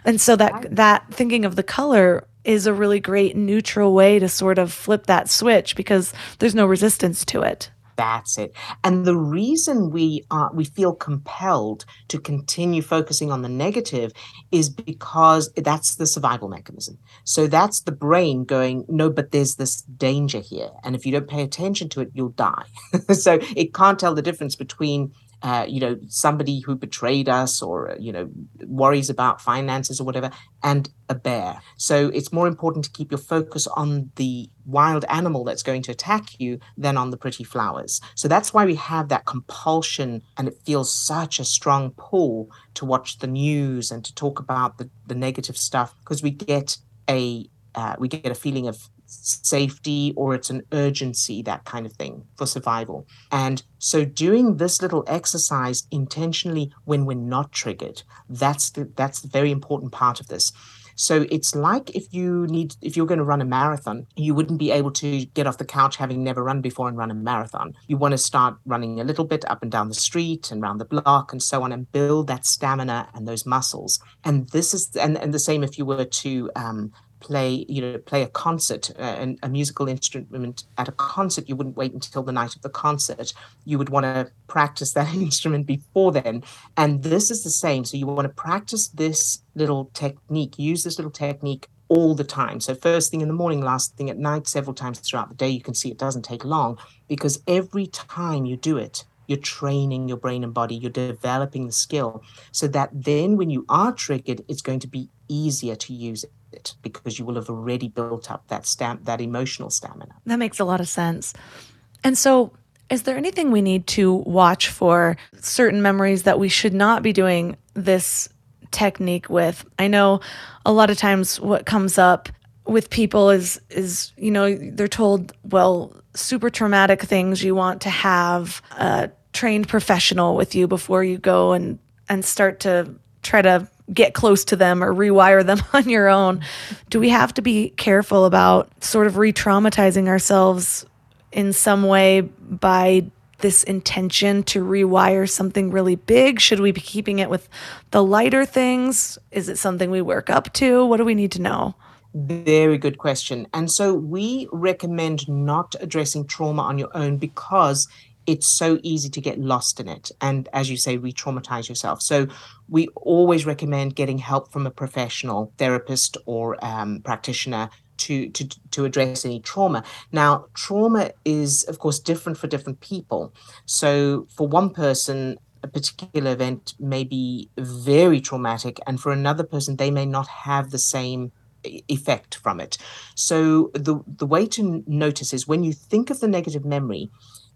and so that that thinking of the color is a really great neutral way to sort of flip that switch because there's no resistance to it. That's it. And the reason we are we feel compelled to continue focusing on the negative is because that's the survival mechanism. So that's the brain going, no, but there's this danger here. And if you don't pay attention to it, you'll die. so it can't tell the difference between uh, you know, somebody who betrayed us or, you know, worries about finances or whatever, and a bear. So it's more important to keep your focus on the wild animal that's going to attack you than on the pretty flowers. So that's why we have that compulsion and it feels such a strong pull to watch the news and to talk about the, the negative stuff because we get a uh, we get a feeling of safety or it's an urgency, that kind of thing for survival. And so doing this little exercise intentionally when we're not triggered, that's the that's the very important part of this. So it's like if you need, if you're going to run a marathon, you wouldn't be able to get off the couch having never run before and run a marathon. You want to start running a little bit up and down the street and around the block and so on and build that stamina and those muscles. And this is, and, and the same if you were to um, play you know play a concert uh, a musical instrument at a concert you wouldn't wait until the night of the concert. You would want to practice that instrument before then. And this is the same. So you want to practice this little technique use this little technique all the time. So first thing in the morning last thing at night several times throughout the day you can see it doesn't take long because every time you do it you're training your brain and body you're developing the skill so that then when you are triggered it's going to be easier to use it because you will have already built up that stamp that emotional stamina. That makes a lot of sense. And so is there anything we need to watch for certain memories that we should not be doing this technique with? I know a lot of times what comes up with people is is you know they're told well super traumatic things you want to have a trained professional with you before you go and and start to try to get close to them or rewire them on your own. Do we have to be careful about sort of re traumatizing ourselves in some way by this intention to rewire something really big? Should we be keeping it with the lighter things? Is it something we work up to? What do we need to know? Very good question. And so we recommend not addressing trauma on your own because it's so easy to get lost in it. And as you say re-traumatize yourself. So we always recommend getting help from a professional therapist or um, practitioner to, to to address any trauma. Now trauma is of course different for different people. So for one person a particular event may be very traumatic and for another person they may not have the same effect from it. So the the way to notice is when you think of the negative memory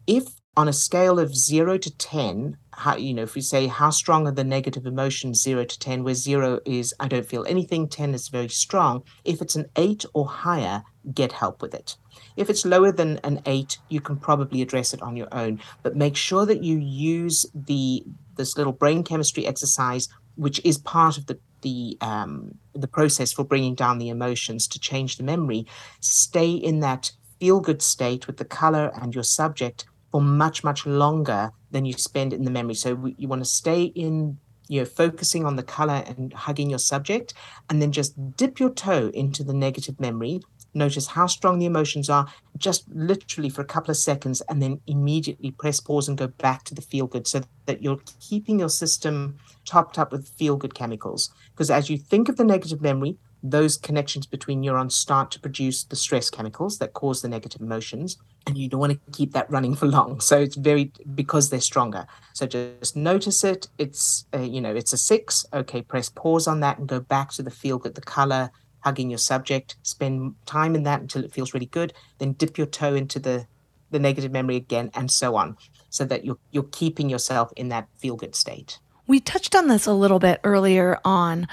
if on a scale of zero to 10, how, you know, if we say how strong are the negative emotions, zero to 10, where zero is I don't feel anything, 10 is very strong. If it's an eight or higher, get help with it. If it's lower than an eight, you can probably address it on your own, but make sure that you use the this little brain chemistry exercise, which is part of the the um, the process for bringing down the emotions to change the memory. Stay in that feel good state with the color and your subject for much much longer than you spend in the memory. So you want to stay in you know focusing on the color and hugging your subject and then just dip your toe into the negative memory. Notice how strong the emotions are just literally for a couple of seconds and then immediately press pause and go back to the feel good so that you're keeping your system topped up with feel good chemicals. Because as you think of the negative memory those connections between neurons start to produce the stress chemicals that cause the negative emotions and you don't want to keep that running for long. So it's very because they're stronger. So just notice it. It's you know it's a six. Okay press pause on that and go back to the feel good the color hugging your subject. Spend time in that until it feels really good. Then dip your toe into the the negative memory again and so on so that you're you're keeping yourself in that feel good state. We touched on this a little bit earlier on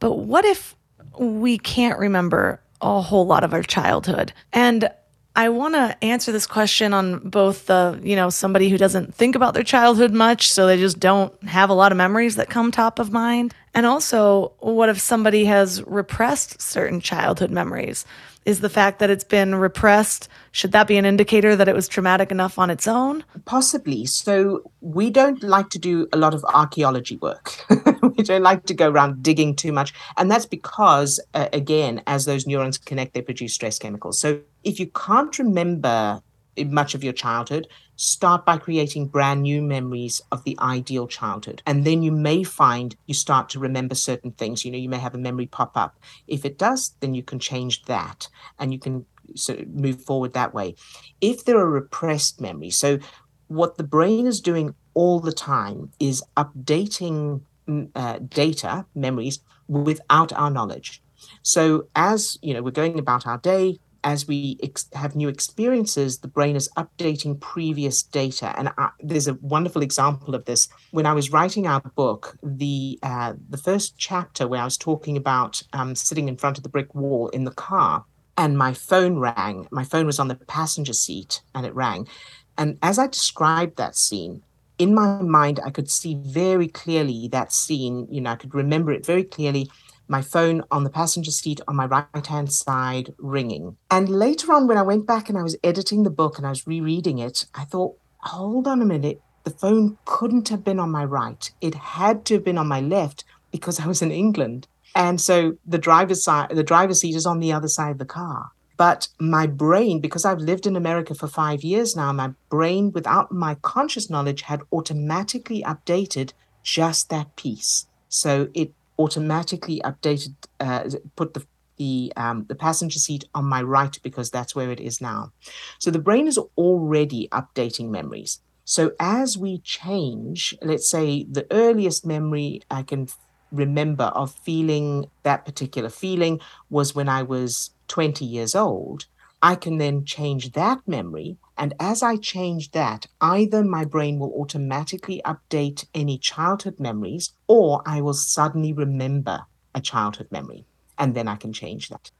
but what if we can't remember a whole lot of our childhood and I want to answer this question on both the, you know, somebody who doesn't think about their childhood much, so they just don't have a lot of memories that come top of mind. And also, what if somebody has repressed certain childhood memories? Is the fact that it's been repressed, should that be an indicator that it was traumatic enough on its own? Possibly. So, we don't like to do a lot of archaeology work. we don't like to go around digging too much. And that's because, uh, again, as those neurons connect, they produce stress chemicals. So, if you can't remember much of your childhood, start by creating brand new memories of the ideal childhood. And then you may find you start to remember certain things. You know, you may have a memory pop up. If it does, then you can change that and you can sort of move forward that way. If there are repressed memories, so what the brain is doing all the time is updating uh, data, memories, without our knowledge. So as you know, we're going about our day, as we ex- have new experiences, the brain is updating previous data. And I, there's a wonderful example of this. When I was writing our book, the uh, the first chapter where I was talking about um, sitting in front of the brick wall in the car, and my phone rang. My phone was on the passenger seat, and it rang. And as I described that scene, in my mind, I could see very clearly that scene. You know, I could remember it very clearly my phone on the passenger seat on my right hand side ringing. And later on, when I went back and I was editing the book and I was rereading it, I thought, hold on a minute. The phone couldn't have been on my right. It had to have been on my left because I was in England. And so the driver's side, the driver's seat is on the other side of the car. But my brain, because I've lived in America for five years now, my brain, without my conscious knowledge, had automatically updated just that piece. So it automatically updated, uh, put the the um, the passenger seat on my right because that's where it is now. So the brain is already updating memories. So as we change, let's say the earliest memory I can remember of feeling that particular feeling was when I was 20 years old. I can then change that memory. And as I change that, either my brain will automatically update any childhood memories or I will suddenly remember a childhood memory. And then I can change that.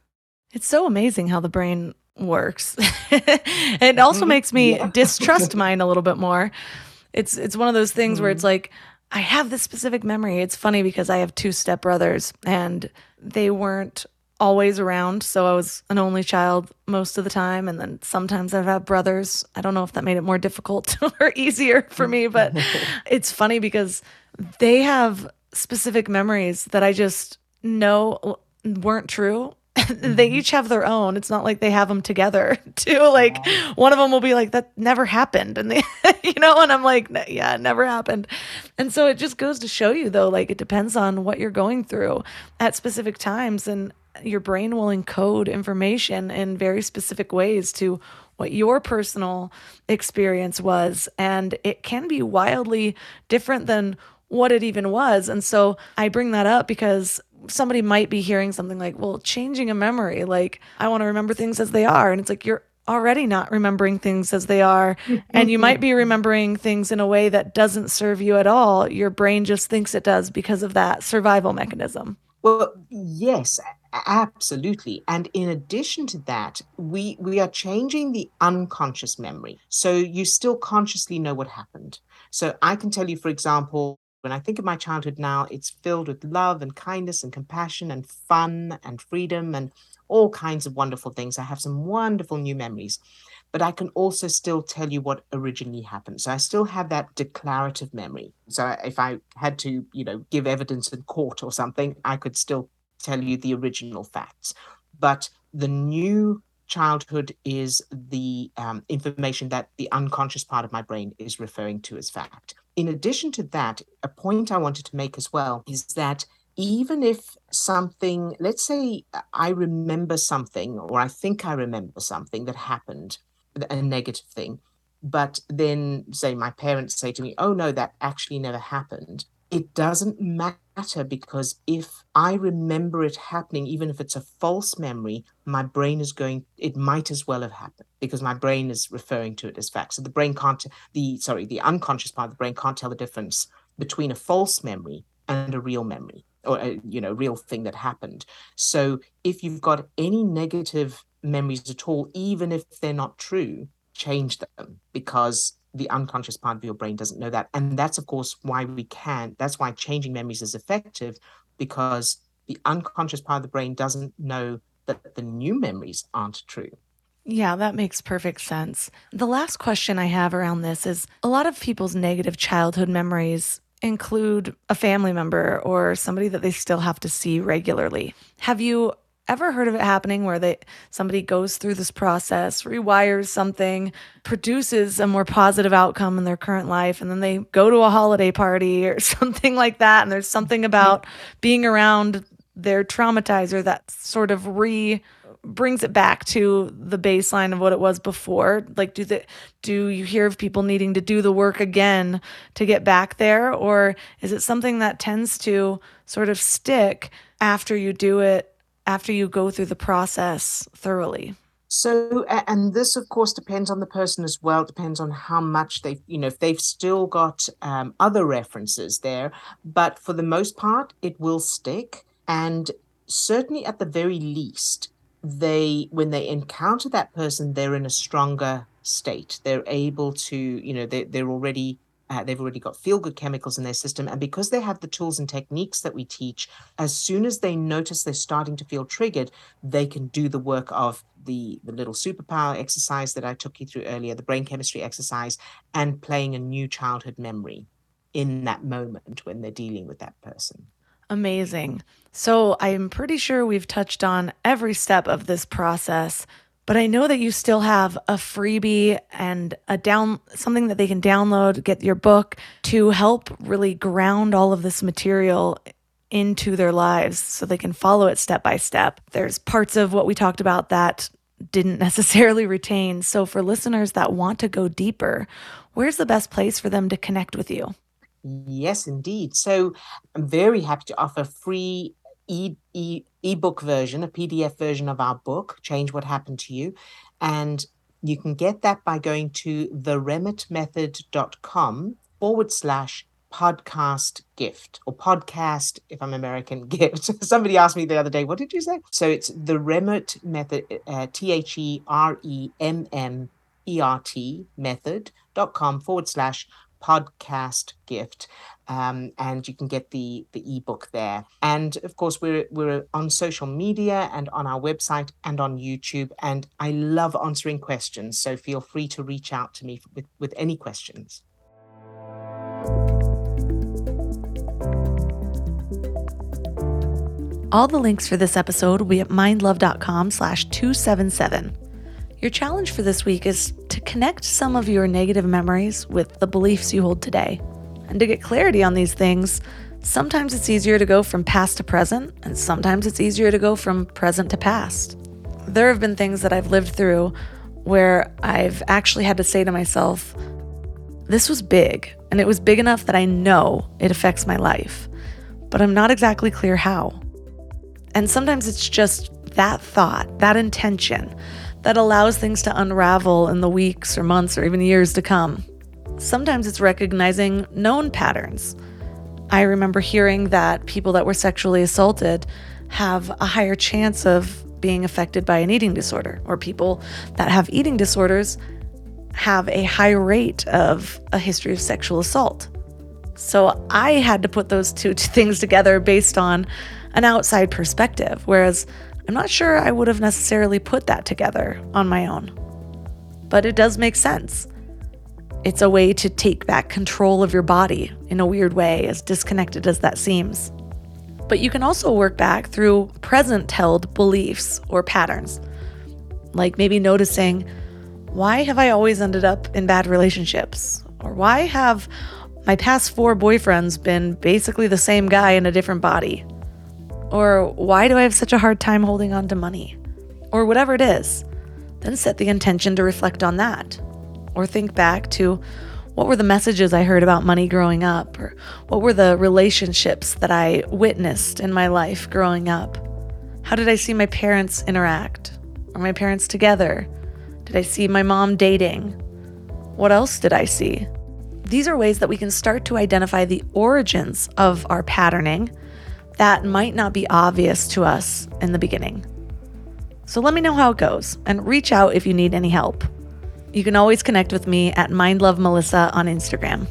It's so amazing how the brain works. it also mm-hmm. makes me yeah. distrust mine a little bit more. It's it's one of those things mm-hmm. where it's mm-hmm. like I have this specific memory. It's funny because I have two stepbrothers and they weren't always around. So I was an only child most of the time. And then sometimes I've had brothers. I don't know if that made it more difficult or easier for me, but it's funny because they have specific memories that I just know weren't true they mm-hmm. each have their own. It's not like they have them together too. Like yeah. one of them will be like, that never happened. And they, you know, and I'm like, yeah, it never happened. And so it just goes to show you though, like it depends on what you're going through at specific times. And your brain will encode information in very specific ways to what your personal experience was. And it can be wildly different than what it even was. And so I bring that up because somebody might be hearing something like, well, changing a memory, like I want to remember things as they are. And it's like, you're already not remembering things as they are. and you might be remembering things in a way that doesn't serve you at all. Your brain just thinks it does because of that survival mechanism. Well, yes, absolutely. And in addition to that, we we are changing the unconscious memory. So you still consciously know what happened. So I can tell you, for example, when I think of my childhood now, it's filled with love and kindness and compassion and fun and freedom and all kinds of wonderful things. I have some wonderful new memories, but I can also still tell you what originally happened. So I still have that declarative memory. So if I had to, you know, give evidence in court or something, I could still tell you the original facts. But the new childhood is the um, information that the unconscious part of my brain is referring to as fact in addition to that, a point I wanted to make as well is that even if something, let's say I remember something or I think I remember something that happened, a negative thing, but then say my parents say to me, oh no, that actually never happened it doesn't matter because if I remember it happening, even if it's a false memory, my brain is going, it might as well have happened because my brain is referring to it as fact. So the brain can't, the, sorry, the unconscious part of the brain can't tell the difference between a false memory and a real memory or a, you know, real thing that happened. So if you've got any negative memories at all, even if they're not true, change them because the unconscious part of your brain doesn't know that. And that's, of course, why we can't. That's why changing memories is effective because the unconscious part of the brain doesn't know that the new memories aren't true. Yeah, that makes perfect sense. The last question I have around this is a lot of people's negative childhood memories include a family member or somebody that they still have to see regularly. Have you ever heard of it happening where they somebody goes through this process, rewires something, produces a more positive outcome in their current life, and then they go to a holiday party or something like that, and there's something mm-hmm. about being around their traumatizer that sort of re brings it back to the baseline of what it was before. Like do the do you hear of people needing to do the work again to get back there? Or is it something that tends to sort of stick after you do it after you go through the process thoroughly? So, and this, of course, depends on the person as well. Depends on how much they, you know, if they've still got um, other references there. But for the most part, it will stick. And certainly, at the very least, they, when they encounter that person, they're in a stronger state. They're able to, you know, they, they're already uh, they've already got feel good chemicals in their system. And because they have the tools and techniques that we teach, as soon as they notice they're starting to feel triggered, they can do the work of the, the little superpower exercise that I took you through earlier, the brain chemistry exercise, and playing a new childhood memory in that moment when they're dealing with that person. Amazing. So I'm pretty sure we've touched on every step of this process. But I know that you still have a freebie and a down something that they can download, get your book to help really ground all of this material into their lives so they can follow it step by step. There's parts of what we talked about that didn't necessarily retain. So for listeners that want to go deeper, where's the best place for them to connect with you? Yes, indeed. So I'm very happy to offer free e, e ebook version, a PDF version of our book, Change What Happened to You. And you can get that by going to theremmertmethod.com forward slash podcast gift or podcast, if I'm American, gift. Somebody asked me the other day, what did you say? So it's the Remmert method, uh, T H E R E M M E R T method.com forward slash podcast gift um, and you can get the the ebook there. And of course, we're we're on social media and on our website and on YouTube. And I love answering questions, so feel free to reach out to me with with any questions. All the links for this episode will be at mindlove.com slash 277. Your challenge for this week is to connect some of your negative memories with the beliefs you hold today. And to get clarity on these things, sometimes it's easier to go from past to present, and sometimes it's easier to go from present to past. There have been things that I've lived through where I've actually had to say to myself, this was big, and it was big enough that I know it affects my life, but I'm not exactly clear how. And sometimes it's just that thought, that intention, that allows things to unravel in the weeks or months or even years to come. Sometimes it's recognizing known patterns. I remember hearing that people that were sexually assaulted have a higher chance of being affected by an eating disorder, or people that have eating disorders have a high rate of a history of sexual assault. So I had to put those two things together based on an outside perspective, whereas I'm not sure I would have necessarily put that together on my own. But it does make sense. It's a way to take back control of your body in a weird way, as disconnected as that seems. But you can also work back through present held beliefs or patterns, like maybe noticing why have I always ended up in bad relationships? Or why have my past four boyfriends been basically the same guy in a different body? Or why do I have such a hard time holding on to money? Or whatever it is. Then set the intention to reflect on that or think back to what were the messages I heard about money growing up, or what were the relationships that I witnessed in my life growing up? How did I see my parents interact? Or my parents together? Did I see my mom dating? What else did I see? These are ways that we can start to identify the origins of our patterning that might not be obvious to us in the beginning. So let me know how it goes and reach out if you need any help. You can always connect with me at MindLoveMelissa on Instagram.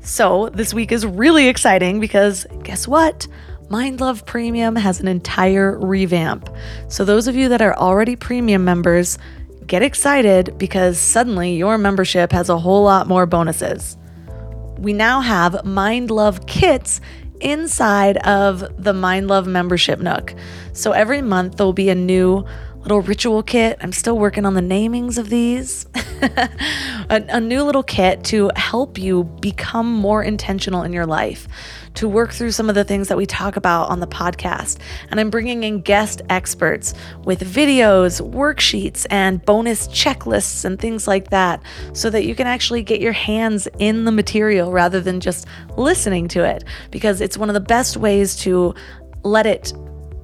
So, this week is really exciting because guess what? MindLove Premium has an entire revamp. So, those of you that are already premium members, get excited because suddenly your membership has a whole lot more bonuses. We now have MindLove kits inside of the Mind Love membership nook. So, every month there'll be a new little ritual kit. I'm still working on the namings of these. a, a, new little kit to help you become more intentional in your life, to work through some of the things that we talk about on the podcast. And I'm bringing in guest experts with videos, worksheets, and bonus checklists and things like that so that you can actually get your hands in the material rather than just listening to it, because it's one of the best ways to let it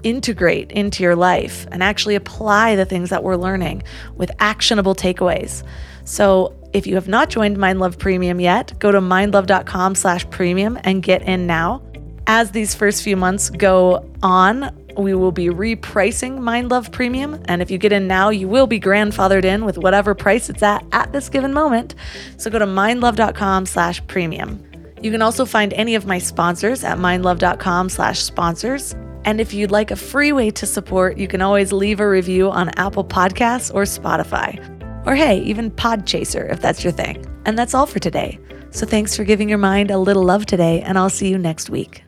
integrate into your life and actually apply the things that we're learning with actionable takeaways. So if you have not joined MindLove Premium yet, go to mindlove.com slash premium and get in now. As these first few months go on, we will be repricing MindLove Premium. And if you get in now, you will be grandfathered in with whatever price it's at at this given moment. So go to mindlove.com slash premium. You can also find any of my sponsors at mindlove.com slash sponsors. And if you'd like a free way to support, you can always leave a review on Apple Podcasts or Spotify. Or hey, even Podchaser if that's your thing. And that's all for today. So thanks for giving your mind a little love today, and I'll see you next week.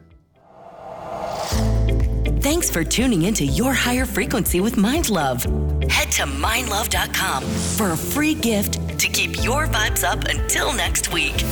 Thanks for tuning into Your Higher Frequency with Mind Love. Head to mindlove.com for a free gift to keep your vibes up until next week.